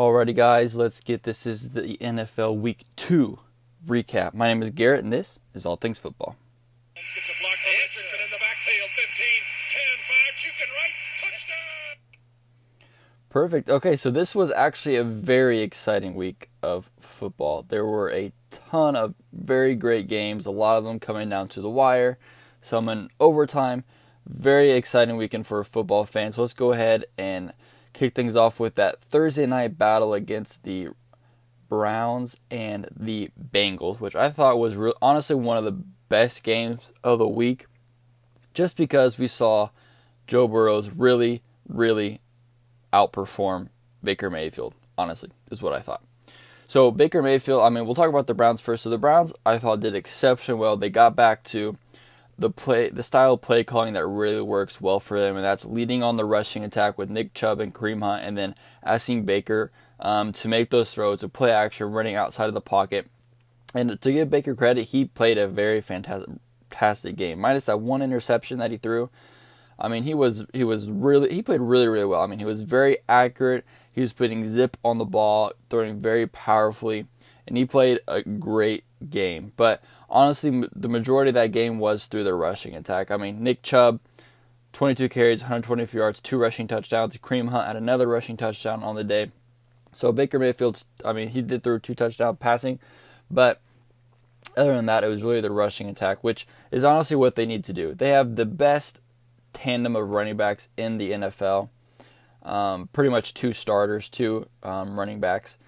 Alrighty, guys, let's get this. is the NFL Week 2 recap. My name is Garrett, and this is All Things Football. Gets a block for Hendrickson in the backfield. 15, 10, 5, juke right, touchdown! Perfect. Okay, so this was actually a very exciting week of football. There were a ton of very great games, a lot of them coming down to the wire, some in overtime. Very exciting weekend for football fans. So let's go ahead and kick things off with that Thursday night battle against the Browns and the Bengals, which I thought was re- honestly one of the best games of the week, just because we saw Joe Burrows really, really outperform Baker Mayfield. Honestly, is what I thought. So Baker Mayfield, I mean, we'll talk about the Browns first. So the Browns, I thought, did exceptionally well. They got back to the play the style of play calling that really works well for them, and that's leading on the rushing attack with Nick Chubb and Kareem Hunt, and then asking Baker um, to make those throws, to play action, running outside of the pocket. And to give Baker credit, he played a very fantastic game. Minus that one interception that he threw. I mean, he was he was really he played really really well. I mean, he was very accurate. He was putting zip on the ball, throwing very powerfully, and he played a great game. But honestly, the majority of that game was through their rushing attack. I mean, Nick Chubb, 22 carries, 124 yards, two rushing touchdowns. Kareem Hunt had another rushing touchdown on the day. So Baker Mayfield, I mean, he did throw two touchdown passing, but other than that, it was really the rushing attack, which is honestly what they need to do. They have the best tandem of running backs in the NFL. Um, pretty much two starters, two um, running backs.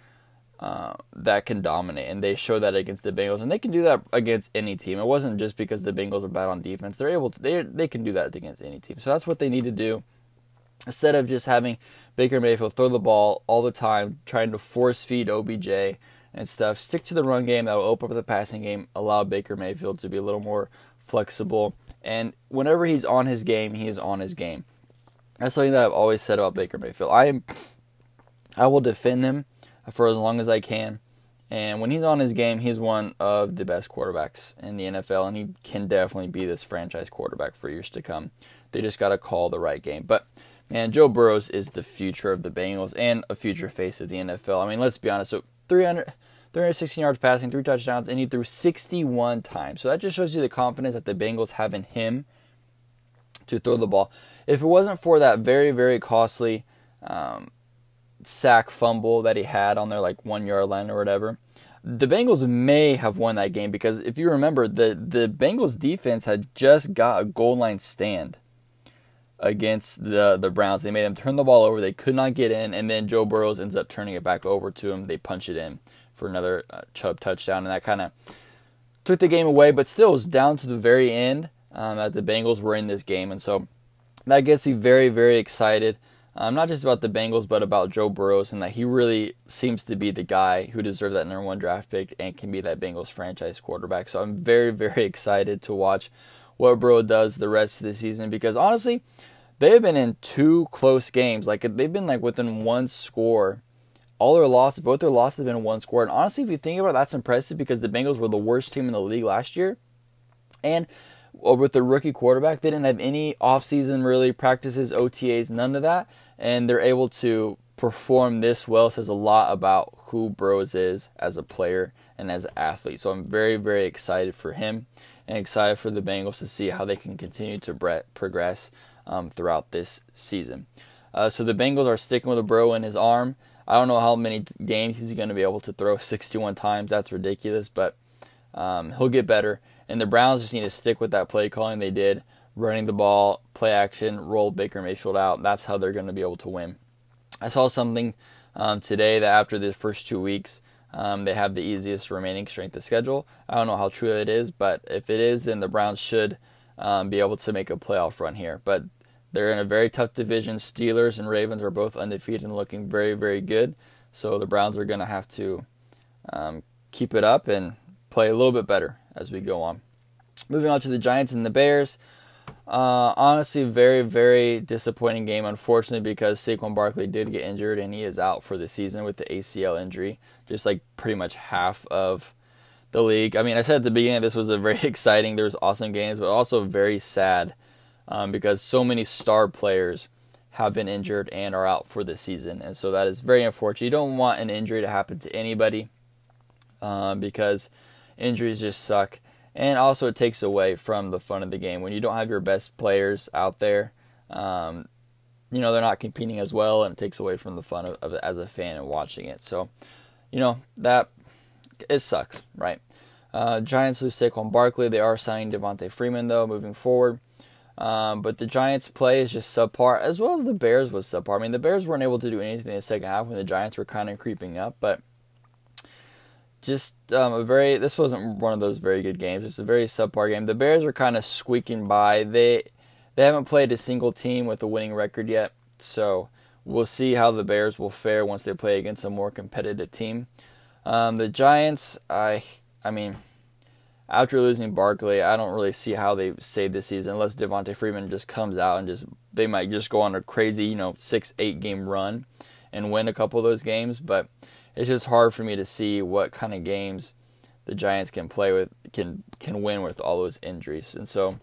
Uh, that can dominate, and they show that against the Bengals, and they can do that against any team. It wasn't just because the Bengals are bad on defense; they're able to. They they can do that against any team. So that's what they need to do. Instead of just having Baker Mayfield throw the ball all the time, trying to force feed OBJ and stuff, stick to the run game. That will open up the passing game, allow Baker Mayfield to be a little more flexible. And whenever he's on his game, he is on his game. That's something that I've always said about Baker Mayfield. I am, I will defend him for as long as I can. And when he's on his game, he's one of the best quarterbacks in the NFL, and he can definitely be this franchise quarterback for years to come. They just got to call the right game. But man, Joe Burrows is the future of the Bengals and a future face of the NFL. I mean, let's be honest. So 300, 316 yards passing, three touchdowns, and he threw 61 times. So that just shows you the confidence that the Bengals have in him to throw the ball. If it wasn't for that very, very costly um, sack fumble that he had on their like one yard line or whatever, the Bengals may have won that game because if you remember, the the Bengals defense had just got a goal line stand against the the Browns. They made them turn the ball over. They could not get in, and then Joe Burrows ends up turning it back over to him. They punch it in for another uh, Chubb touchdown, and that kind of took the game away. But still, it was down to the very end um, that the Bengals were in this game, and so that gets me very very excited um, not just about the Bengals, but about Joe Burrows, and that he really seems to be the guy who deserved that number one draft pick and can be that Bengals franchise quarterback. So I'm very, very excited to watch what Burrow does the rest of the season because honestly, they have been in two close games. Like they've been like within one score. All their losses, both their losses have been one score. And honestly, if you think about it, that's impressive because the Bengals were the worst team in the league last year. And with the rookie quarterback, they didn't have any offseason really practices, OTAs, none of that and they're able to perform this well says a lot about who Burrow's is as a player and as an athlete. So I'm very, very excited for him and excited for the Bengals to see how they can continue to bre- progress um, throughout this season. Uh, so the Bengals are sticking with Burrow in his arm. I don't know how many games he's going to be able to throw 61 times. That's ridiculous, but um, he'll get better. And the Browns just need to stick with that play calling they did running the ball, play action, roll Baker Mayfield out. That's how they're going to be able to win. I saw something um, today that after the first two weeks, um, they have the easiest remaining strength of schedule. I don't know how true that is, but if it is, then the Browns should um, be able to make a playoff run here. But they're in a very tough division. Steelers and Ravens are both undefeated and looking very, very good. So the Browns are going to have to um, keep it up and play a little bit better as we go on. Moving on to the Giants and the Bears. Uh, honestly, very, very disappointing game, unfortunately, because Saquon Barkley did get injured and he is out for the season with the ACL injury, just like pretty much half of the league. I mean, I said at the beginning this was a very exciting, there was awesome games, but also very sad um, because so many star players have been injured and are out for the season. And so that is very unfortunate. You don't want an injury to happen to anybody uh, because injuries just suck. And also, it takes away from the fun of the game. When you don't have your best players out there, um, you know, they're not competing as well, and it takes away from the fun of, of as a fan and watching it. So, you know, that it sucks, right? Uh, Giants lose Saquon Barkley. They are signing Devonta Freeman, though, moving forward. Um, but the Giants' play is just subpar, as well as the Bears was subpar. I mean, the Bears weren't able to do anything in the second half when the Giants were kind of creeping up, but just um, a very. This wasn't one of those very good games. It's a very subpar game. The Bears are kind of squeaking by. They they haven't played a single team with a winning record yet, so we'll see how the Bears will fare once they play against a more competitive team. Um, the Giants, I I mean after losing Barkley, I don't really see how they save the season unless Devonta Freeman just comes out and just they might just go on a crazy, you know, six, eight game run and win a couple of those games. But it's just hard for me to see what kind of games the Giants can play with can can win with all those injuries. And so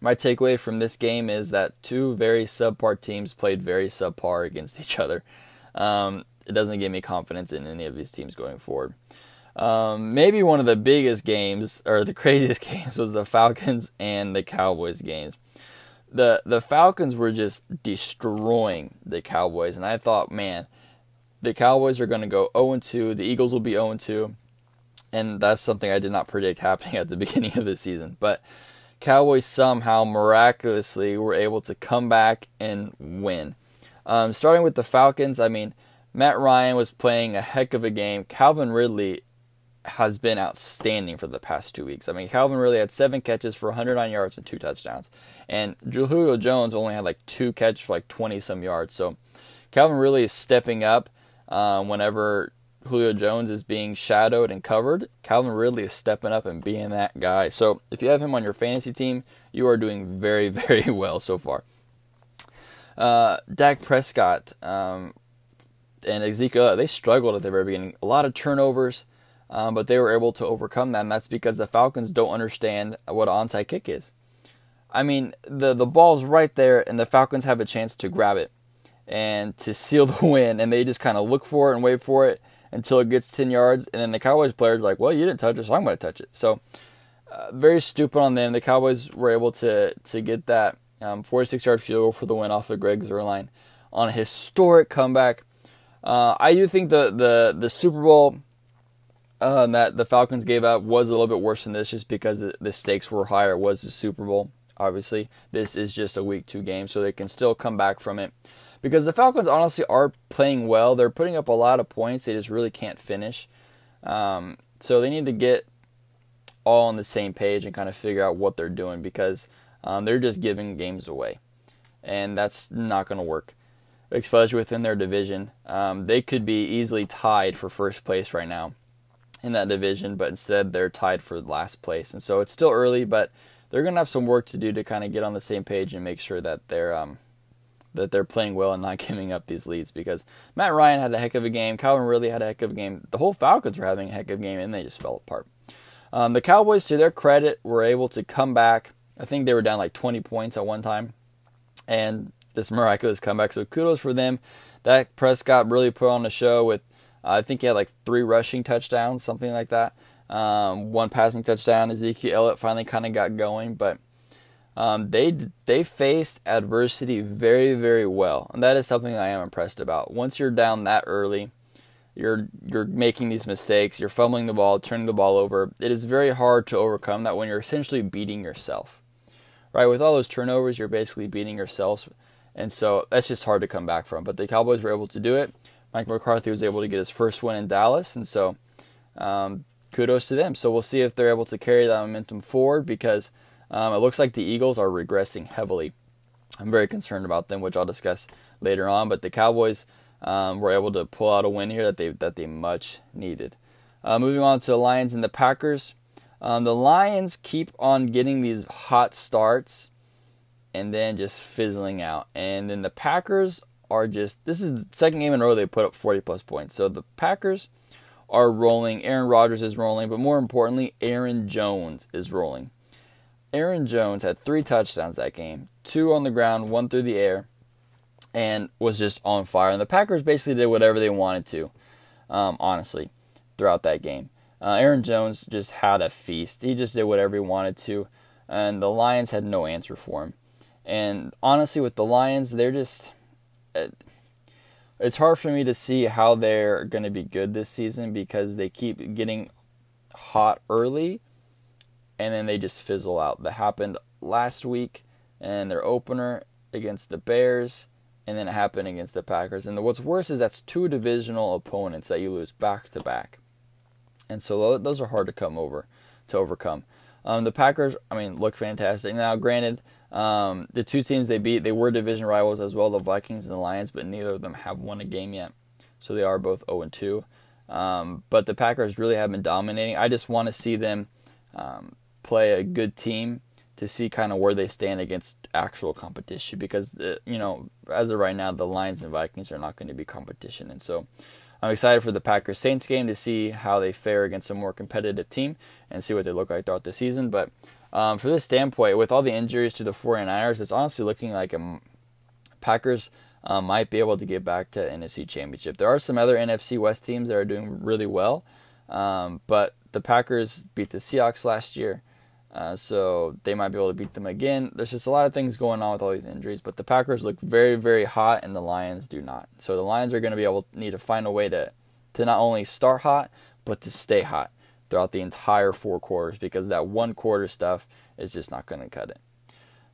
my takeaway from this game is that two very subpar teams played very subpar against each other. Um, it doesn't give me confidence in any of these teams going forward. Um, maybe one of the biggest games or the craziest games was the Falcons and the Cowboys games. The the Falcons were just destroying the Cowboys, and I thought, man, the Cowboys are going to go 0 2. The Eagles will be 0 2, and that's something I did not predict happening at the beginning of the season. But Cowboys somehow miraculously were able to come back and win. Um, starting with the Falcons, I mean, Matt Ryan was playing a heck of a game. Calvin Ridley has been outstanding for the past two weeks. I mean, Calvin Ridley had seven catches for 109 yards and two touchdowns, and Julio Jones only had like two catches for like 20 some yards. So Calvin Ridley is stepping up um, whenever Julio Jones is being shadowed and covered. Calvin Ridley is stepping up and being that guy. So if you have him on your fantasy team, you are doing very, very well so far. Uh, Dak Prescott um, and Ezekiel, they struggled at the very beginning. A lot of turnovers um, but they were able to overcome that, and that's because the Falcons don't understand what an onside kick is. I mean, the the ball's right there, and the Falcons have a chance to grab it and to seal the win, and they just kind of look for it and wait for it until it gets 10 yards, and then the Cowboys players are like, well, you didn't touch it, so I'm going to touch it. So, uh, very stupid on them. The Cowboys were able to to get that um, 46 yard field goal for the win off of Greg Zuerlein on a historic comeback. Uh, I do think the, the, the Super Bowl uh, that the Falcons gave up was a little bit worse than this, just because the stakes were higher. It was the Super Bowl. Obviously, this is just a week two game, so they can still come back from it. Because the Falcons honestly are playing well. They're putting up a lot of points. They just really can't finish. Um, so they need to get all on the same page and kind of figure out what they're doing because um, they're just giving games away, and that's not going to work. Especially within their division, um, they could be easily tied for first place right now in that division, but instead they're tied for last place. And so it's still early, but they're going to have some work to do to kind of get on the same page and make sure that they're um, that they're playing well and not giving up these leads. Because Matt Ryan had a heck of a game, Calvin Ridley had a heck of a game. The whole Falcons were having a heck of a game, and they just fell apart. Um, the Cowboys, to their credit, were able to come back. I think they were down like 20 points at one time, and this miraculous comeback. So kudos for them. Dak Prescott really put on a show with I think he had like three rushing touchdowns, something like that. Um, one passing touchdown. Ezekiel Elliott finally kind of got going, but um, they they faced adversity very very well, and that is something I am impressed about. Once you're down that early, you're you're making these mistakes, you're fumbling the ball, turning the ball over. It is very hard to overcome that when you're essentially beating yourself, right? With all those turnovers, you're basically beating yourself, and so that's just hard to come back from. But the Cowboys were able to do it. Mike McCarthy was able to get his first win in Dallas, and so um, kudos to them. So we'll see if they're able to carry that momentum forward because um, it looks like the Eagles are regressing heavily. I'm very concerned about them, which I'll discuss later on. But the Cowboys um, were able to pull out a win here that they that they much needed. Uh, moving on to the Lions and the Packers. Um, the Lions keep on getting these hot starts and then just fizzling out. And then the Packers are just this is the second game in a row they put up 40 plus points. So the Packers are rolling. Aaron Rodgers is rolling, but more importantly, Aaron Jones is rolling. Aaron Jones had three touchdowns that game, two on the ground, one through the air. and was just on fire. And the Packers basically did whatever they wanted to, um, honestly, throughout that game. Uh, Aaron Jones just had a feast. He just did whatever he wanted to, and the Lions had no answer for him. And honestly, with the Lions, they're just. Uh, it's hard for me to see how they're going to be good this season because they keep getting hot early and then they just fizzle out. That happened last week and their opener against the Bears and then it happened against the Packers. And what's worse is that's two divisional opponents that you lose back to back. And so those are hard to come over to overcome. Um, the Packers, I mean, look fantastic. Now, granted, um, the two teams they beat, they were division rivals as well, the Vikings and the Lions, but neither of them have won a game yet. So they are both 0 and 2. Um, but the Packers really have been dominating. I just want to see them um, play a good team to see kind of where they stand against actual competition because the, you know as of right now the Lions and Vikings are not going to be competition. And so I'm excited for the Packers Saints game to see how they fare against a more competitive team and see what they look like throughout the season. But um, for this standpoint, with all the injuries to the 49ers, it's honestly looking like a Packers um, might be able to get back to NFC Championship. There are some other NFC West teams that are doing really well, um, but the Packers beat the Seahawks last year, uh, so they might be able to beat them again. There's just a lot of things going on with all these injuries, but the Packers look very, very hot, and the Lions do not. So the Lions are going to be able need to find a way to to not only start hot, but to stay hot throughout the entire four quarters because that one quarter stuff is just not going to cut it.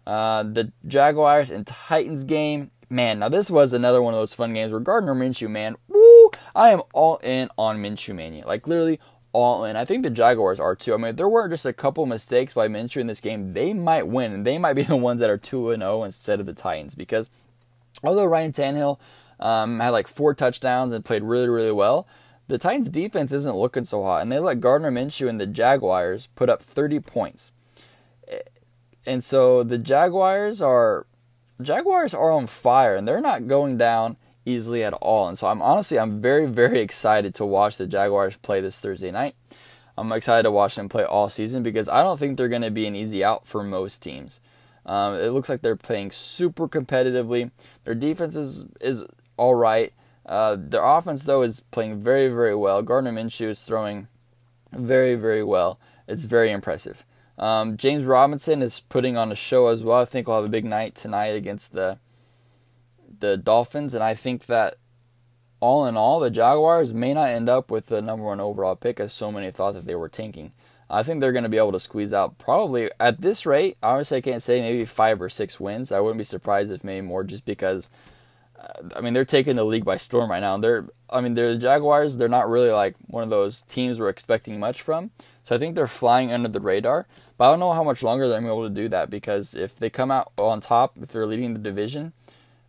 Uh, the Jaguars and Titans game, man. Now this was another one of those fun games where Gardner Minshew, man, woo! I am all in on Minshew mania, like literally all in. I think the Jaguars are too. I mean, if there weren't just a couple mistakes by Minshew in this game, they might win, and they might be the ones that are two and zero oh instead of the Titans because although Ryan Tannehill um, had like four touchdowns and played really really well the Titans defense isn't looking so hot, and they let Gardner Minshew and the Jaguars put up 30 points. And so the Jaguars are Jaguars are on fire, and they're not going down easily at all. And so I'm honestly I'm very very excited to watch the Jaguars play this Thursday night. I'm excited to watch them play all season because I don't think they're going to be an easy out for most teams. Um, it looks like they're playing super competitively. Their defense is is all right. Uh, their offense, though, is playing very, very well. Gardner Minshew is throwing very, very well. It's very impressive. Um, James Robinson is putting on a show as well. I think we'll have a big night tonight against the the Dolphins, and I think that all in all, the Jaguars may not end up with the number one overall pick, as so many thought that they were tanking. I think they're going to be able to squeeze out probably at this rate. Obviously, I can't say maybe five or six wins. I wouldn't be surprised if maybe more, just because uh, I mean, they're taking the league by storm right now. They're, I mean, they're the Jaguars. They're not really like one of those teams we're expecting much from. So I think they're flying under the radar. But I don't know how much longer they're going to be able to do that because if they come out on top, if they're leading the division,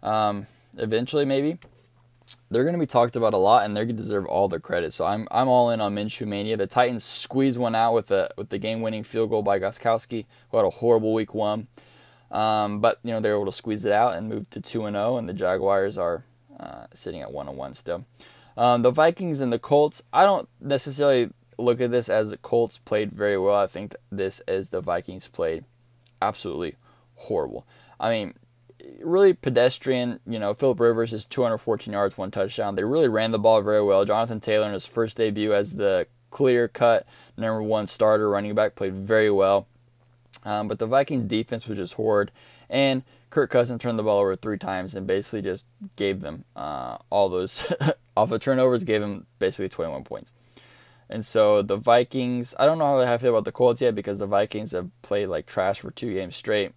um, eventually maybe they're going to be talked about a lot, and they deserve all the credit. So I'm I'm all in on Minshew mania. The Titans squeeze one out with the with the game winning field goal by Gostkowski, who had a horrible week one. Um, but you know they're able to squeeze it out and move to two and zero, oh, and the Jaguars are uh, sitting at one and one still. Um, the Vikings and the Colts. I don't necessarily look at this as the Colts played very well. I think this as the Vikings played absolutely horrible. I mean, really pedestrian. You know, Philip Rivers is 214 yards, one touchdown. They really ran the ball very well. Jonathan Taylor in his first debut as the clear cut number one starter running back played very well. Um, but the Vikings defense was just horrid, and Kirk Cousins turned the ball over three times and basically just gave them uh, all those off of turnovers, gave them basically 21 points. And so the Vikings, I don't know how I feel about the Colts yet because the Vikings have played like trash for two games straight,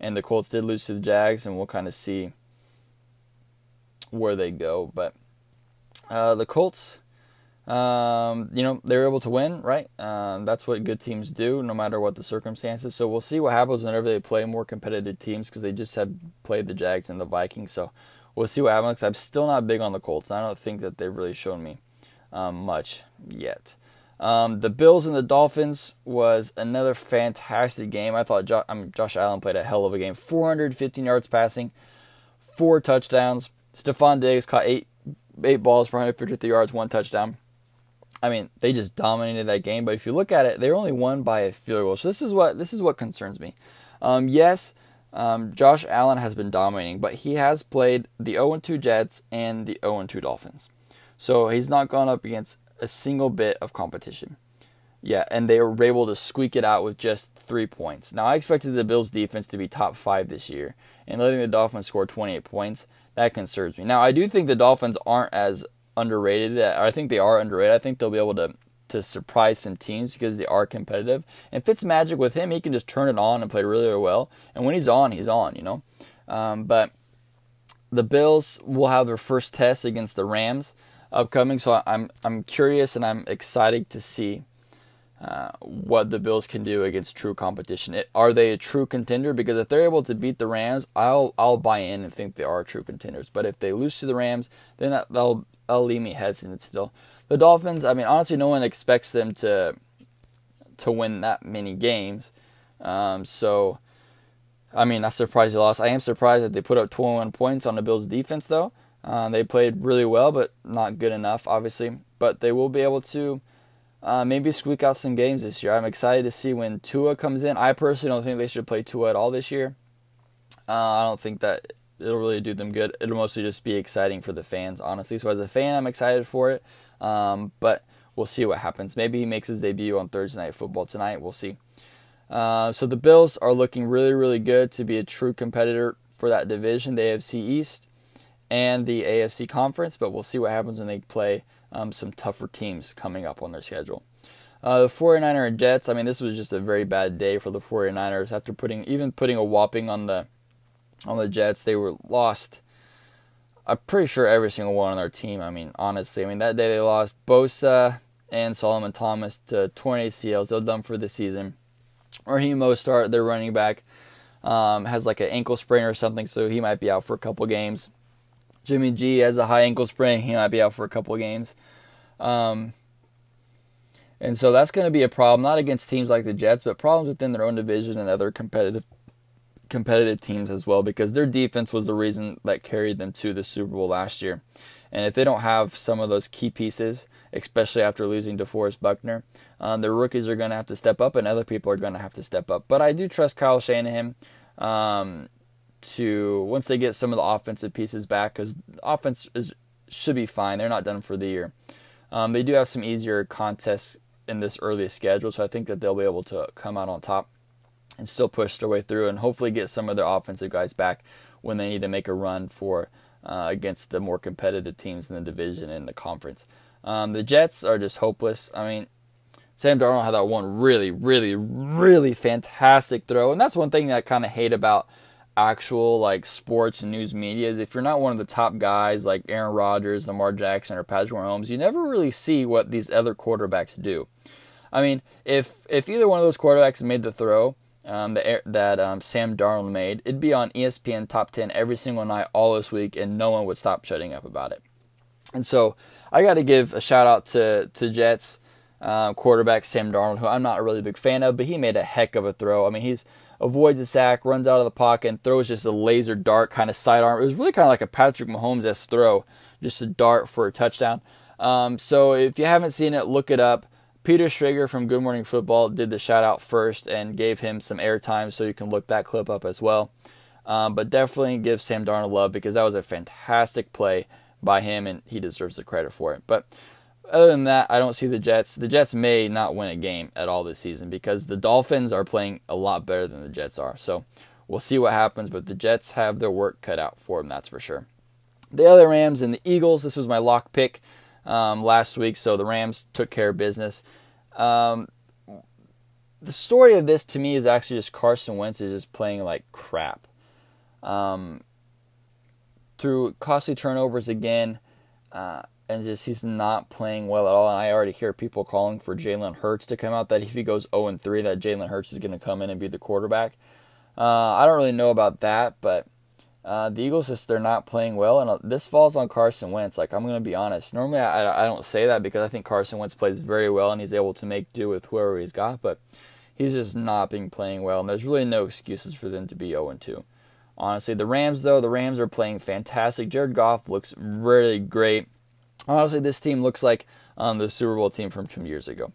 and the Colts did lose to the Jags, and we'll kind of see where they go. But uh, the Colts, um, you know, they were able to win, right? Um, that's what good teams do, no matter what the circumstances. So we'll see what happens whenever they play more competitive teams because they just have played the Jags and the Vikings. So we'll see what happens. I'm still not big on the Colts. I don't think that they've really shown me um, much yet. Um, the Bills and the Dolphins was another fantastic game. I thought jo- I mean, Josh Allen played a hell of a game. 415 yards passing, four touchdowns. Stefon Diggs caught eight eight balls for 153 yards, one touchdown. I mean, they just dominated that game. But if you look at it, they only won by a field goal. So this is what this is what concerns me. Um, yes, Um, Josh Allen has been dominating, but he has played the 0 2 Jets and the 0 2 Dolphins. So he's not gone up against a single bit of competition. Yeah, and they were able to squeak it out with just three points. Now, I expected the Bills' defense to be top five this year, and letting the Dolphins score 28 points, that concerns me. Now, I do think the Dolphins aren't as underrated. I think they are underrated. I think they'll be able to to surprise some teams because they are competitive. And Fitzmagic with him, he can just turn it on and play really, really well. And when he's on, he's on, you know. Um, but the Bills will have their first test against the Rams upcoming, so I'm I'm curious and I'm excited to see uh, what the Bills can do against true competition. It, are they a true contender? Because if they're able to beat the Rams, I'll I'll buy in and think they are true contenders. But if they lose to the Rams, then that, will that'll leave me hesitant still. The Dolphins, I mean, honestly, no one expects them to to win that many games. Um, so, I mean, I'm surprised they lost. I am surprised that they put up 21 points on the Bills' defense, though. Uh, they played really well, but not good enough, obviously. But they will be able to uh, maybe squeak out some games this year. I'm excited to see when Tua comes in. I personally don't think they should play Tua at all this year. Uh, I don't think that it'll really do them good. It'll mostly just be exciting for the fans, honestly. So as a fan, I'm excited for it. Um, but we'll see what happens. Maybe he makes his debut on Thursday Night Football tonight. We'll see. Uh, so the Bills are looking really, really good to be a true competitor for that division, the AFC East and the AFC Conference. But we'll see what happens when they play um, some tougher teams coming up on their schedule. Uh, the 49er and Jets, I mean, this was just a very bad day for the 49ers after putting even putting a whopping on the on the Jets. They were lost. I'm pretty sure every single one on their team. I mean, honestly, I mean that day they lost Bosa and Solomon Thomas to torn ACLs. They're done for the season. Raheem Mostert, their running back, um, has like an ankle sprain or something, so he might be out for a couple games. Jimmy G has a high ankle sprain. He might be out for a couple of games. Um, and so that's going to be a problem, not against teams like the Jets, but problems within their own division and other competitive competitive teams as well, because their defense was the reason that carried them to the Super Bowl last year. And if they don't have some of those key pieces, especially after losing DeForest Buckner, um, the rookies are going to have to step up, and other people are going to have to step up. But I do trust Kyle Shanahan. Um, to once they get some of the offensive pieces back because offense is should be fine. They're not done for the year. Um, they do have some easier contests in this early schedule, so I think that they'll be able to come out on top and still push their way through and hopefully get some of their offensive guys back when they need to make a run for uh, against the more competitive teams in the division and the conference. Um, the Jets are just hopeless. I mean, Sam Darnold had that one really, really, really fantastic throw, and that's one thing that I kind of hate about actual like sports and news media is if you're not one of the top guys like Aaron Rodgers, Lamar Jackson, or Patrick Mahomes, you never really see what these other quarterbacks do. I mean, if if either one of those quarterbacks made the throw um, that that um, Sam Darnold made, it'd be on ESPN top ten every single night all this week, and no one would stop shutting up about it. And so I got to give a shout out to to Jets uh, quarterback Sam Darnold, who I'm not a really big fan of, but he made a heck of a throw. I mean, he's avoids a sack, runs out of the pocket, and throws just a laser dart kind of sidearm. It was really kind of like a Patrick Mahomes esque throw, just a dart for a touchdown. Um, so if you haven't seen it, look it up. Peter Schrager from Good Morning Football did the shout out first and gave him some airtime, so you can look that clip up as well. Um, but definitely give Sam Darnold love because that was a fantastic play by him, and he deserves the credit for it. But other than that, I don't see the Jets. The Jets may not win a game at all this season because the Dolphins are playing a lot better than the Jets are. So we'll see what happens, but the Jets have their work cut out for them, that's for sure. The other Rams and the Eagles, this was my lock pick um, last week, so the Rams took care of business. Um, the story of this to me is actually just Carson Wentz is just playing like crap. Um, through costly turnovers again, uh, and just he's not playing well at all. And I already hear people calling for Jalen Hurts to come out. That if he goes 0 and 3, that Jalen Hurts is going to come in and be the quarterback. Uh, I don't really know about that, but uh, the Eagles just they're not playing well, and uh, this falls on Carson Wentz. Like I'm going to be honest. Normally I, I don't say that because I think Carson Wentz plays very well and he's able to make do with whoever he's got, but he's just not been playing well, and there's really no excuses for them to be 0 and 2. Honestly, the Rams though, the Rams are playing fantastic. Jared Goff looks really great honestly, this team looks like um, the Super Bowl team from two years ago.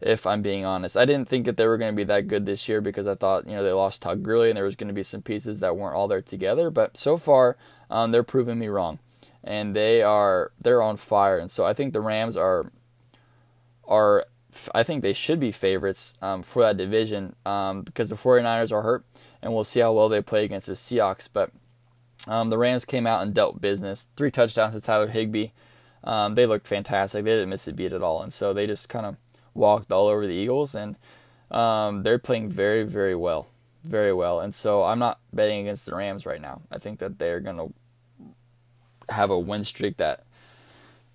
if I'm being honest. I didn't think that they were going to be that good this year because I thought, you know, they lost Todd Gurley and there was going to be some pieces that weren't all there together. But so far, um, they're proving me wrong, and they are they're on fire. And so I think the Rams are are I think they should be favorites um, for that division um, because the 49ers are hurt, and we'll see how well they play against the Seahawks. But um, the Rams came out and dealt business. Three touchdowns to Tyler Higbee. Um, they looked fantastic. They didn't miss a beat at all, and so they just kind of walked all over the Eagles, and um, they're playing very, very well, very well. And so I'm not betting against the Rams right now. I think that they're going to have a win streak that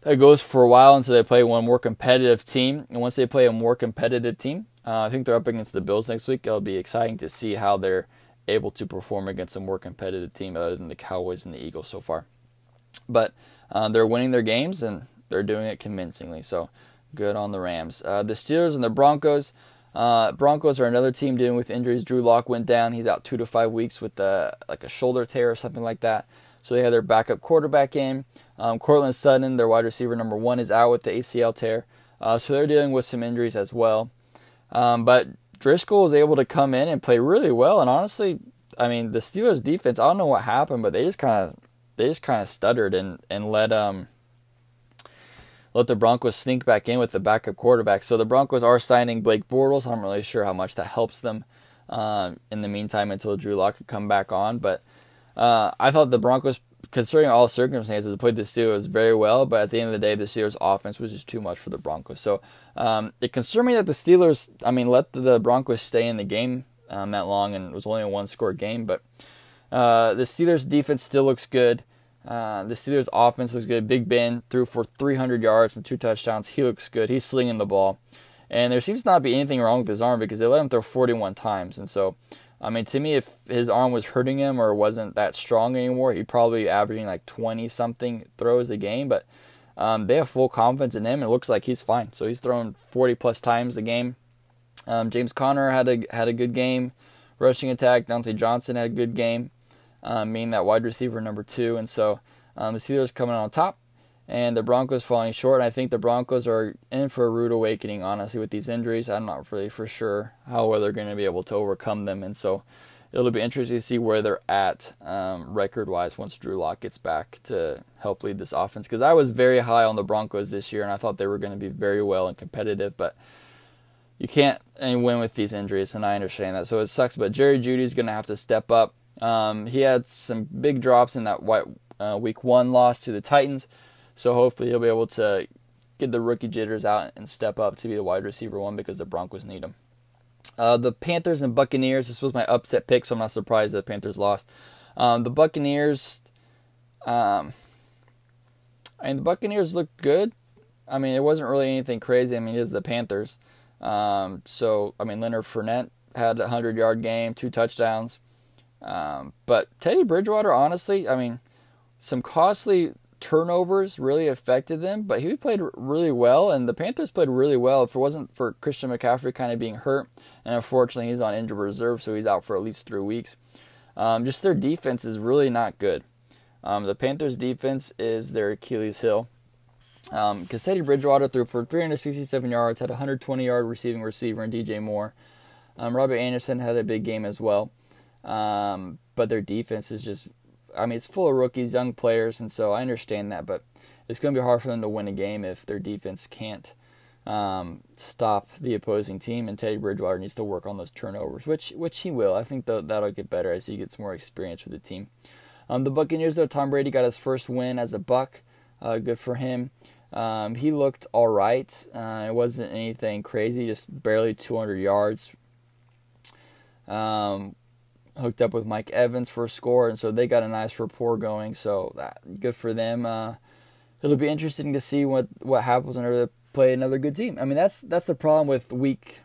that goes for a while until they play one more competitive team. And once they play a more competitive team, uh, I think they're up against the Bills next week. It'll be exciting to see how they're able to perform against a more competitive team other than the Cowboys and the Eagles so far. But uh, they're winning their games and they're doing it convincingly. So good on the Rams. Uh, the Steelers and the Broncos. Uh, Broncos are another team dealing with injuries. Drew Lock went down. He's out two to five weeks with uh, like a shoulder tear or something like that. So they had their backup quarterback in. Um, Courtland Sutton, their wide receiver number one, is out with the ACL tear. Uh, so they're dealing with some injuries as well. Um, but Driskel was able to come in and play really well. And honestly, I mean, the Steelers defense, I don't know what happened, but they just kind of they just kind of stuttered and and let um let the Broncos sneak back in with the backup quarterback. So the Broncos are signing Blake Bortles. I'm really sure how much that helps them uh, in the meantime until Drew Lock could come back on. But uh, I thought the Broncos, considering all circumstances, played the Steelers very well. But at the end of the day, the Steelers' offense was just too much for the Broncos. So um, it concerned me that the Steelers, I mean, let the Broncos stay in the game um, that long, and it was only a one-score game. But uh, the Steelers' defense still looks good. Uh, the Steelers' offense looks good. Big Ben threw for 300 yards and two touchdowns. He looks good. He's slinging the ball. And there seems not to be anything wrong with his arm because they let him throw 41 times. And so, I mean, to me, if his arm was hurting him or wasn't that strong anymore, he'd probably be averaging like 20 something throws a game. But um, they have full confidence in him. And it looks like he's fine. So he's thrown 40 plus times a game. Um, James Conner had a had a good game, rushing attack. Diontae Johnson had a good game um, being that wide receiver number two. And so um, the Steelers coming on top and the Broncos falling short. And I think the Broncos are in for a rude awakening, honestly, with these injuries. I'm not really for sure how well they're going to be able to overcome them. And so it'll be interesting to see where they're at um, record wise once Drew Lock gets back to help lead this offense. Because I was very high on the Broncos this year and I thought they were going to be very well and competitive. But you can't win with these injuries, and I understand that. So it sucks. But Jerry Jeudy's going to have to step up. Um, he had some big drops in that white, uh, week one loss to the Titans, so hopefully he'll be able to get the rookie jitters out and step up to be the wide receiver one because the Broncos need him. Uh, the Panthers and Buccaneers. This was my upset pick, so I'm not surprised that the Panthers lost. Um, the Buccaneers. Um, I mean, the Buccaneers looked good. I mean, it wasn't really anything crazy. I mean, it is the Panthers. Um, so, I mean, Leonard Fournette had a 100 yard game, two touchdowns. Um, but Teddy Bridgewater, honestly, I mean, some costly turnovers really affected them, but he played really well, and the Panthers played really well. If it wasn't for Christian McCaffrey kind of being hurt, and unfortunately he's on injured reserve, so he's out for at least three weeks. Um, just their defense is really not good. Um, the Panthers' defense is their Achilles heel. Because um, Teddy Bridgewater threw for 367 yards, had a 120 yard receiving receiver in DJ Moore. Um, Robert Anderson had a big game as well. Um, but their defense is just, I mean, it's full of rookies, young players, and so I understand that. But it's going to be hard for them to win a game if their defense can't um, stop the opposing team. And Teddy Bridgewater needs to work on those turnovers, which which he will. I think that'll get better as he gets more experience with the team. Um, the Buccaneers, though, Tom Brady got his first win as a Buck. Uh, good for him. Um, he looked all right. Uh, it wasn't anything crazy, just barely 200 yards. Um, hooked up with Mike Evans for a score, and so they got a nice rapport going. So that good for them. Uh, it'll be interesting to see what what happens whenever they play another good team. I mean, that's that's the problem with week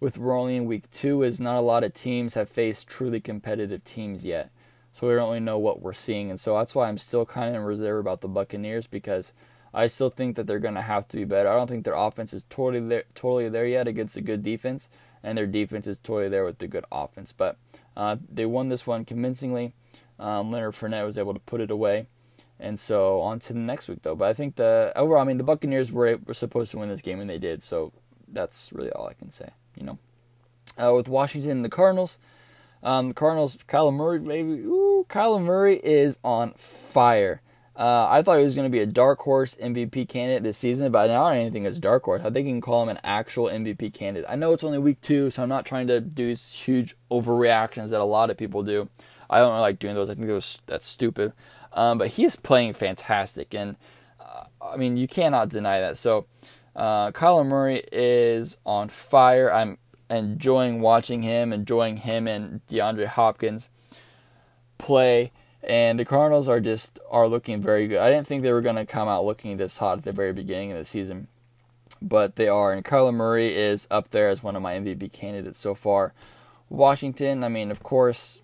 with we're only in week two is not a lot of teams have faced truly competitive teams yet. So we don't really know what we're seeing, and so that's why I'm still kind of in reserve about the Buccaneers because I still think that they're going to have to be better. I don't think their offense is totally there, totally there yet against a good defense, and their defense is totally there with the good offense. But uh, they won this one convincingly. Um, Leonard Fournette was able to put it away. And so on to the next week, though. But I think the overall, I mean, the Buccaneers were were supposed to win this game, and they did. So that's really all I can say. You know, uh, with Washington and the Cardinals, um, the Cardinals, Kyler Murray, maybe. Ooh, Kyler Murray is on fire. Uh, I thought he was going to be a dark horse MVP candidate this season, but I don't think it's dark horse. I think you can call him an actual MVP candidate. I know it's only week two, so I'm not trying to do these huge overreactions that a lot of people do. I don't really like doing those. I think was, that's stupid. Um, but he is playing fantastic, and uh, I mean you cannot deny that. So uh, Kyler Murray is on fire. I'm enjoying watching him, enjoying him and DeAndre Hopkins play. And the Cardinals are just are looking very good. I didn't think they were going to come out looking this hot at the very beginning of the season, but they are. And Kyler Murray is up there as one of my MVP candidates so far. Washington, I mean, of course,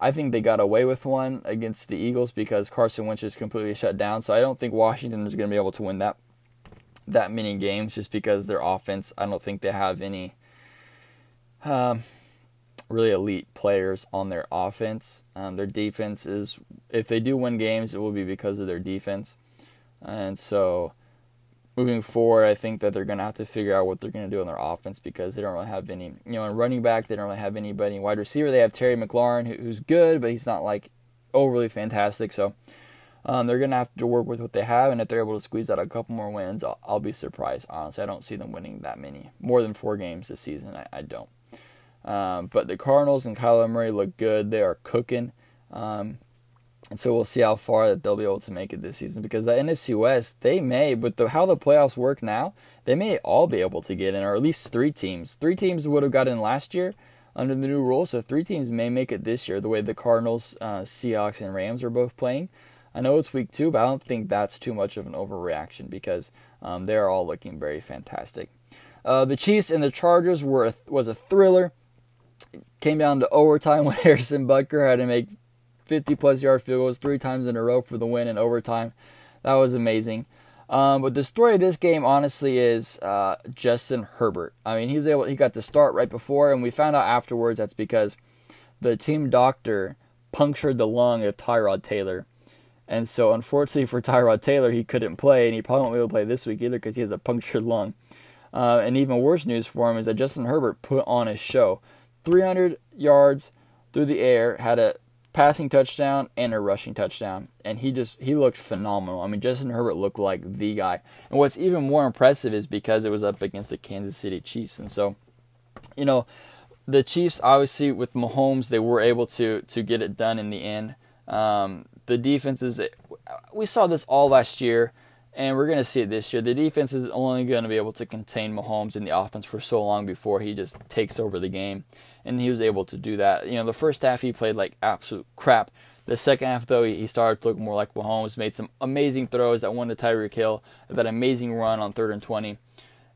I think they got away with one against the Eagles because Carson Wentz is completely shut down. So I don't think Washington is going to be able to win that that many games just because their offense. I don't think they have any um, really elite players on their offense. Um, their defense is, if they do win games, it will be because of their defense. And so, moving forward, I think that they're going to have to figure out what they're going to do on their offense because they don't really have any, you know, in running back, they don't really have anybody. Wide receiver, they have Terry McLaurin, who, who's good, but he's not like overly fantastic. So, um, they're going to have to work with what they have, and if they're able to squeeze out a couple more wins, I'll, I'll be surprised. Honestly, I don't see them winning that many, more than four games this season. I, I don't. Um, but the Cardinals and Kyler Murray look good. They are cooking. Um, and so we'll see how far that they'll be able to make it this season because the NFC West, they may, with the, how the playoffs work now, they may all be able to get in, or at least three teams. Three teams would have got in last year under the new rules, so three teams may make it this year, the way the Cardinals, uh, Seahawks, and Rams are both playing. I know it's week two, but I don't think that's too much of an overreaction because um, they're all looking very fantastic. Uh, the Chiefs and the Chargers were a, was a thriller came down to overtime when Harrison Butker had to make 50 plus yard field goals three times in a row for the win in overtime. That was amazing. Um, but the story of this game, honestly, is uh, Justin Herbert. I mean, he was able, he got to start right before, and we found out afterwards that's because the team doctor punctured the lung of Tyrod Taylor. And so, unfortunately for Tyrod Taylor, he couldn't play, and he probably won't be able to play this week either because he has a punctured lung. Uh, and even worse news for him is that Justin Herbert put on a show. 300 yards through the air, had a passing touchdown and a rushing touchdown, and he just he looked phenomenal. I mean, Justin Herbert looked like the guy. And what's even more impressive is because it was up against the Kansas City Chiefs, and so, you know, the Chiefs obviously with Mahomes they were able to to get it done in the end. Um, the defenses we saw this all last year and we're going to see it this year. The defense is only going to be able to contain Mahomes in the offense for so long before he just takes over the game and he was able to do that. You know, the first half he played like absolute crap. The second half, though, he started to look more like Mahomes. Made some amazing throws that won the Tyreek Hill. That amazing run on third and twenty,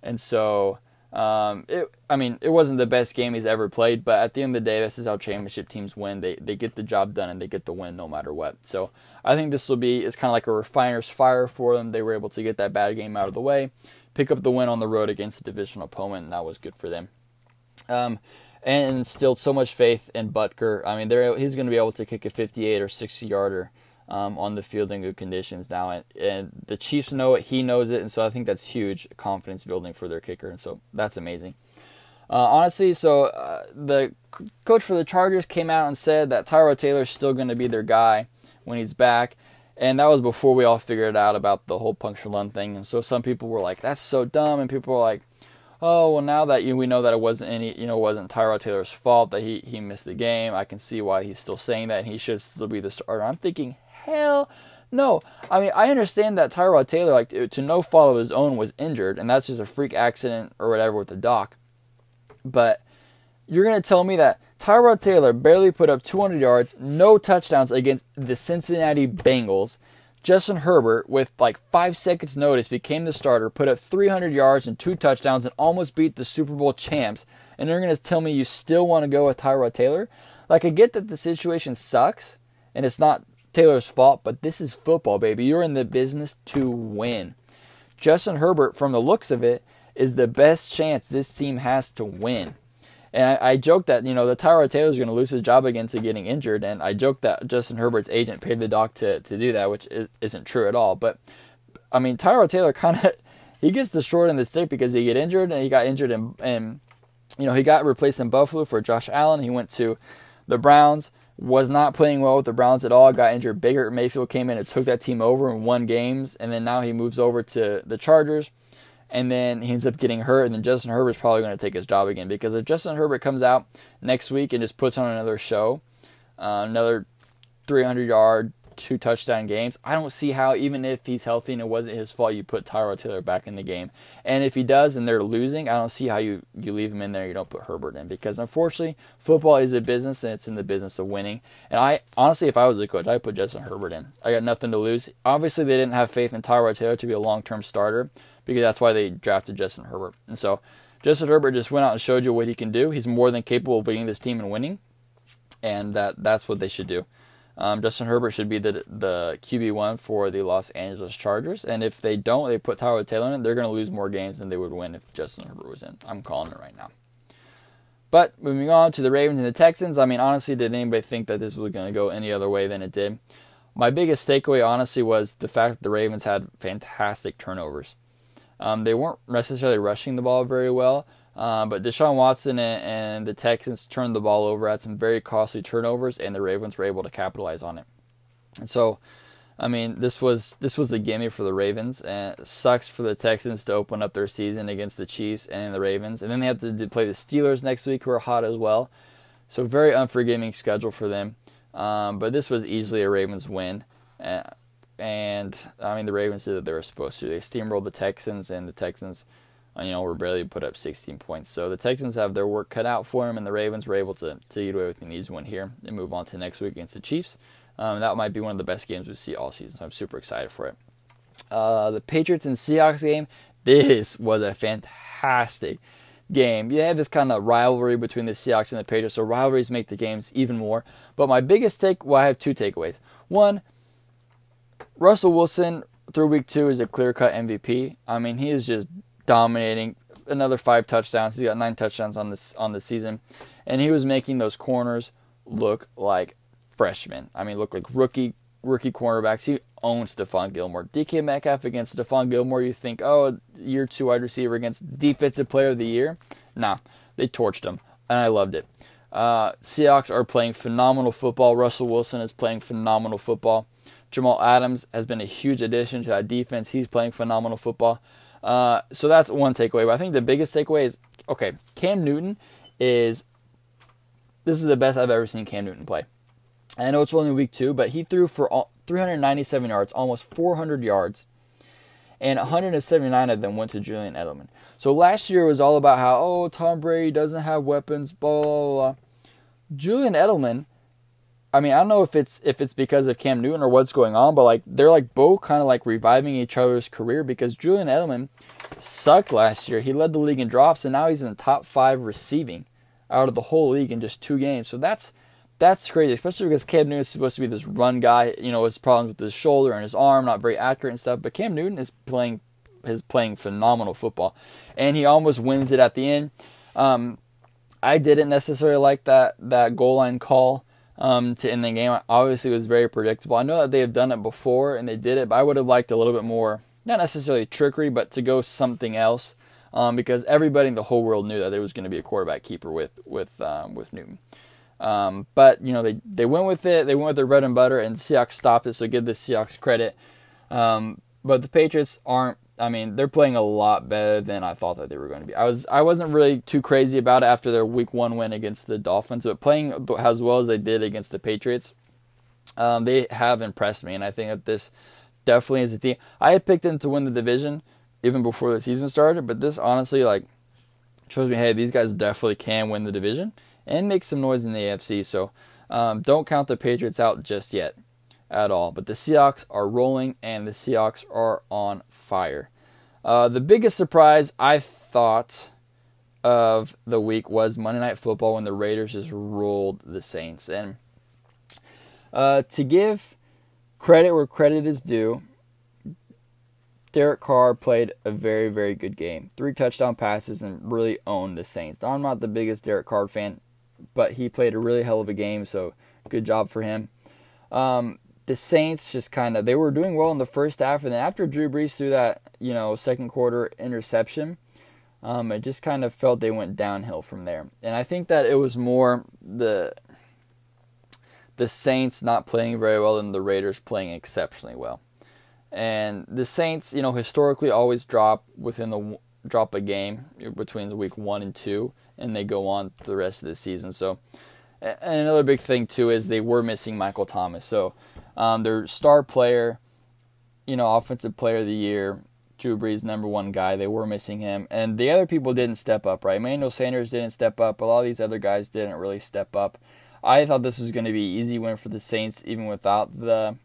and so um, it. I mean, it wasn't the best game he's ever played, but at the end of the day, this is how championship teams win. They they get the job done and they get the win no matter what. So I think this will be it's kind of like a refiner's fire for them. They were able to get that bad game out of the way, pick up the win on the road against a divisional opponent, and that was good for them. Um, and instilled so much faith in Butker. I mean, he's going to be able to kick a 58 or 60 yarder um, on the field in good conditions now, and, and, the Chiefs know it. He knows it, and so I think that's huge confidence building for their kicker, and so that's amazing. Uh, honestly, so uh, the coach for the Chargers came out and said that Tyrod Taylor is still going to be their guy when he's back. And that was before we all figured out about the whole puncture lung thing. And so some people were like, "That's so dumb," and people were like, oh well now that you, we know that it wasn't any you know wasn't Tyrod Taylor's fault that he he missed the game. I can see why he's still saying that and he should still be the starter. I'm thinking hell no. I mean I understand that Tyrod Taylor like to, to no fault of his own was injured and that's just a freak accident or whatever with the doc. But you're gonna tell me that Tyrod Taylor barely put up 200 yards, no touchdowns against the Cincinnati Bengals Justin Herbert, with like five seconds' notice, became the starter, put up 300 yards and two touchdowns, and almost beat the Super Bowl champs. And you're going to tell me you still want to go with Tyrod Taylor? Like, I get that the situation sucks, and it's not Taylor's fault, but this is football, baby. You're in the business to win. Justin Herbert, from the looks of it, is the best chance this team has to win. And I, I joked that, you know, the Tyrod Taylor is going to lose his job again to getting injured. And I joked that Justin Herbert's agent paid the doc to, to do that, which is, isn't true at all. But, I mean, Tyrod Taylor kind of he gets the short the stick because he get injured and he got injured and and you know he got replaced in Buffalo for Josh Allen. He went to the Browns, was not playing well with the Browns at all. Got injured. Baker Mayfield came in and took that team over and won games, and then now he moves over to the Chargers. And then he ends up getting hurt, and then Justin Herbert's probably going to take his job again because if Justin Herbert comes out next week and just puts on another show, uh, another 300 yard, two touchdown games. I don't see how, even if he's healthy and it wasn't his fault, you put Tyrod Taylor back in the game. And if he does and they're losing, I don't see how you, you leave him in there. You don't put Herbert in because unfortunately, football is a business and it's in the business of winning. And I honestly, if I was a coach, I'd put Justin Herbert in. I got nothing to lose. Obviously, they didn't have faith in Tyrod Taylor to be a long term starter because that's why they drafted Justin Herbert. And so Justin Herbert just went out and showed you what he can do. He's more than capable of leading this team and winning, and that that's what they should do. Um, Justin Herbert should be the the QB one for the Los Angeles Chargers, and if they don't, they put Tyrod Taylor in. They're going to lose more games than they would win if Justin Herbert was in. I'm calling it right now. But moving on to the Ravens and the Texans, I mean, honestly, did anybody think that this was going to go any other way than it did? My biggest takeaway, honestly, was the fact that the Ravens had fantastic turnovers. Um, they weren't necessarily rushing the ball very well, uh, but Deshaun Watson and, and, the Texans turned the ball over, had some very costly turnovers, and the Ravens were able to capitalize on it. And so, I mean, this was this was a gimme for the Ravens, and it sucks for the Texans to open up their season against the Chiefs and the Ravens, and then they have to play the Steelers next week, who are hot as well. So very unforgiving schedule for them. Um, but this was easily a Ravens win. Uh, and I mean, the Ravens did what they were supposed to. They steamrolled the Texans, and the Texans uh, you know, were barely put up 16 points. So the Texans have their work cut out for them, and the Ravens were able to, to get away with an easy win here and move on to next week against the Chiefs. Um, that might be one of the best games we see all season, so I'm super excited for it. Uh, the Patriots and Seahawks game, this was a fantastic game. You have this kind of rivalry between the Seahawks and the Patriots, so rivalries make the games even more. But my biggest take, well, I have two takeaways. One, Russell Wilson through week two is a clear cut MVP. I mean, he is just dominating. Another five touchdowns. He's got nine touchdowns on this on the season, and he was making those corners look like freshmen. I mean, look like rookie rookie cornerbacks. He owns Stephon Gilmore. DK Metcalf against Stephon Gilmore. You think, oh, year two wide receiver against defensive player of the year? Nah, they torched him, and I loved it. Uh, Seahawks are playing phenomenal football. Russell Wilson is playing phenomenal football. Jamal Adams has been a huge addition to that defense. He's playing phenomenal football. Uh, so that's one takeaway. But I think the biggest takeaway is okay, Cam Newton is this is the best I've ever seen Cam Newton play. I know it's only week two, but he threw for all, 397 yards, almost 400 yards, and 179 of them went to Julian Edelman. So last year was all about how oh Tom Brady doesn't have weapons, blah blah blah. Julian Edelman I mean, I don't know if it's if it's because of Cam Newton or what's going on, but like they're like both kind of like reviving each other's career because Julian Edelman sucked last year. He led the league in drops, and now he's in the top five receiving out of the whole league in just two games. So that's that's crazy, especially because Cam Newton is supposed to be this run guy. You know, his problems with his shoulder and his arm, not very accurate and stuff. But Cam Newton is playing is playing phenomenal football, and he almost wins it at the end. Um, I didn't necessarily like that that goal line call um, to end the game. Obviously, was very predictable. I know that they have done it before and they did it, but I would have liked a little bit more, not necessarily trickery, but to go something else um, because everybody in the whole world knew that there was going to be a quarterback keeper with with um, with Newton. Um, but you know they they went with it. They went with their bread and butter, and Seahawks stopped it. So give the Seahawks credit. Um, but the Patriots aren't I mean, they're playing a lot better than I thought that they were going to be. I was I wasn't really too crazy about it after their week one win against the Dolphins, but playing as well as they did against the Patriots, um, they have impressed me, and I think that this definitely is a team. I had picked them to win the division even before the season started, but this honestly like shows me, hey, these guys definitely can win the division and make some noise in the AFC. So um, don't count the Patriots out just yet at all. But the Seahawks are rolling and the Seahawks are on fire. Uh, the biggest surprise I thought of the week was Monday Night Football when the Raiders just rolled the Saints. And uh, to give credit where credit is due, Derek Carr played a very, very good game. Three touchdown passes and really owned the Saints. I'm not the biggest Derek Carr fan, but he played a really hell of a game, so good job for him. Um, the Saints just kind of they were doing well in the first half, and then after Drew Brees threw that you know second quarter interception, um, it just kind of felt they went downhill from there. And I think that it was more the the Saints not playing very well and the Raiders playing exceptionally well. And the Saints, you know, historically always drop within the drop a game between week one and two, and they go on the rest of the season. So, and another big thing too is they were missing Michael Thomas. So, um, their star player, you know, offensive player of the year, Drew Brees, number one guy, they were missing him, and the other people didn't step up. Right, Emmanuel Sanders didn't step up. A lot of these other guys didn't really step up. I thought this was going to be an easy win for the Saints, even without the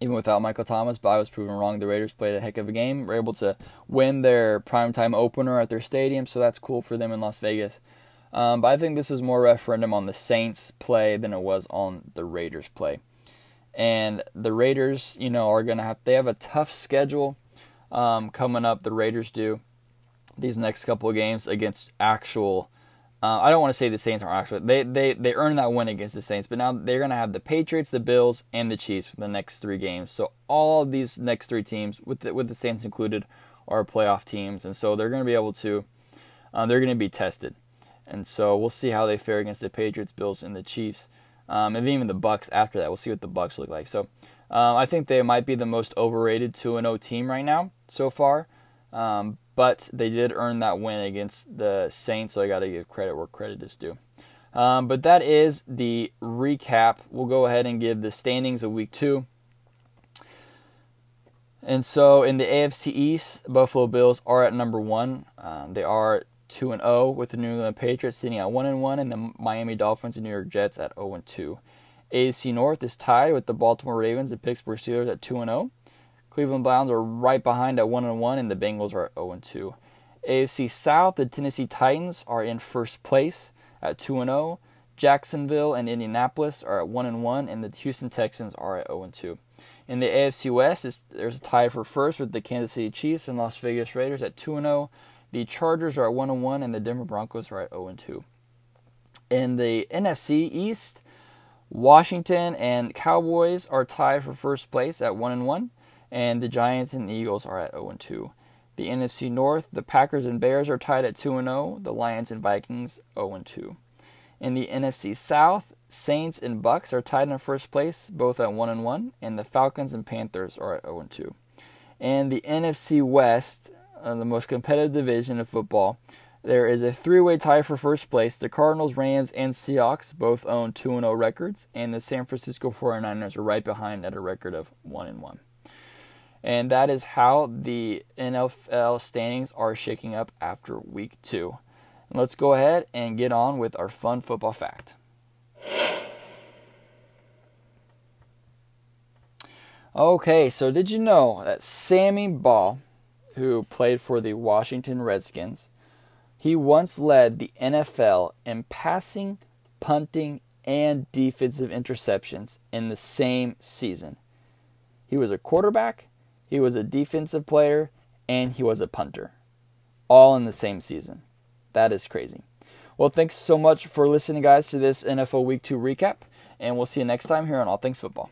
even without Michael Thomas, but I was proven wrong. The Raiders played a heck of a game. Were able to win their primetime opener at their stadium, so that's cool for them in Las Vegas. Um, but I think this was more referendum on the Saints play than it was on the Raiders play. And the Raiders, you know, are gonna have they have a tough schedule um, coming up. The Raiders do these next couple of games against actual uh, I don't want to say the Saints are actually they they they earned that win against the Saints, but now they're gonna have the Patriots, the Bills, and the Chiefs for the next three games. So all of these next three teams, with the, with the Saints included, are playoff teams, and so they're gonna be able to uh, they're gonna be tested, and so we'll see how they fare against the Patriots, Bills, and the Chiefs, um, and even the Bucks after that. We'll see what the Bucks look like. So um, I think they might be the most overrated two and zero oh team right now so far. Um, but they did earn that win against the Saints, so I got to give credit where credit is due. Um, but that is the recap. We'll go ahead and give the standings of week two. And so in the AFC East, Buffalo Bills are at number one. Uh, they are two and zero oh with the New England Patriots sitting at one and one, and the Miami Dolphins and New York Jets at zero and two. AFC North is tied with the Baltimore Ravens and Pittsburgh Steelers at two and zero. Cleveland Browns are right behind at 1 and 1 and the Bengals are at 0 and 2. AFC South, the Tennessee Titans are in first place at 2 and 0. Jacksonville and Indianapolis are at 1 and 1 and the Houston Texans are at 0 and 2. In the AFC West, there's a tie for first with the Kansas City Chiefs and Las Vegas Raiders at 2 and 0. The Chargers are at 1 and 1 and the Denver Broncos are at 0 and 2. In the NFC East, Washington and Cowboys are tied for first place at 1 and 1 and the Giants and Eagles are at 0 2. The NFC North, the Packers and Bears are tied at 2 0. The Lions and Vikings 0 2. In the NFC South, Saints and Bucks are tied in first place, both at 1 1, and the Falcons and Panthers are at 0 2. And the NFC West, the most competitive division of football, there is a three-way tie for first place. The Cardinals, Rams, and Seahawks both own 2-0 records, and the San Francisco 49ers are right behind at a record of 1-1. And that is how the NFL standings are shaking up after week two. let's go ahead and get on with our fun football fact. Okay, so did you know that Sammy Baugh, who played for the Washington Redskins, he once led the NFL in passing, punting, and defensive interceptions in the same season. He was a quarterback, he was a defensive player, and he was a punter. All in the same season. That is crazy. Well, thanks so much for listening, guys, to this NFL Week 2 recap, and we'll see you next time here on All Things Football.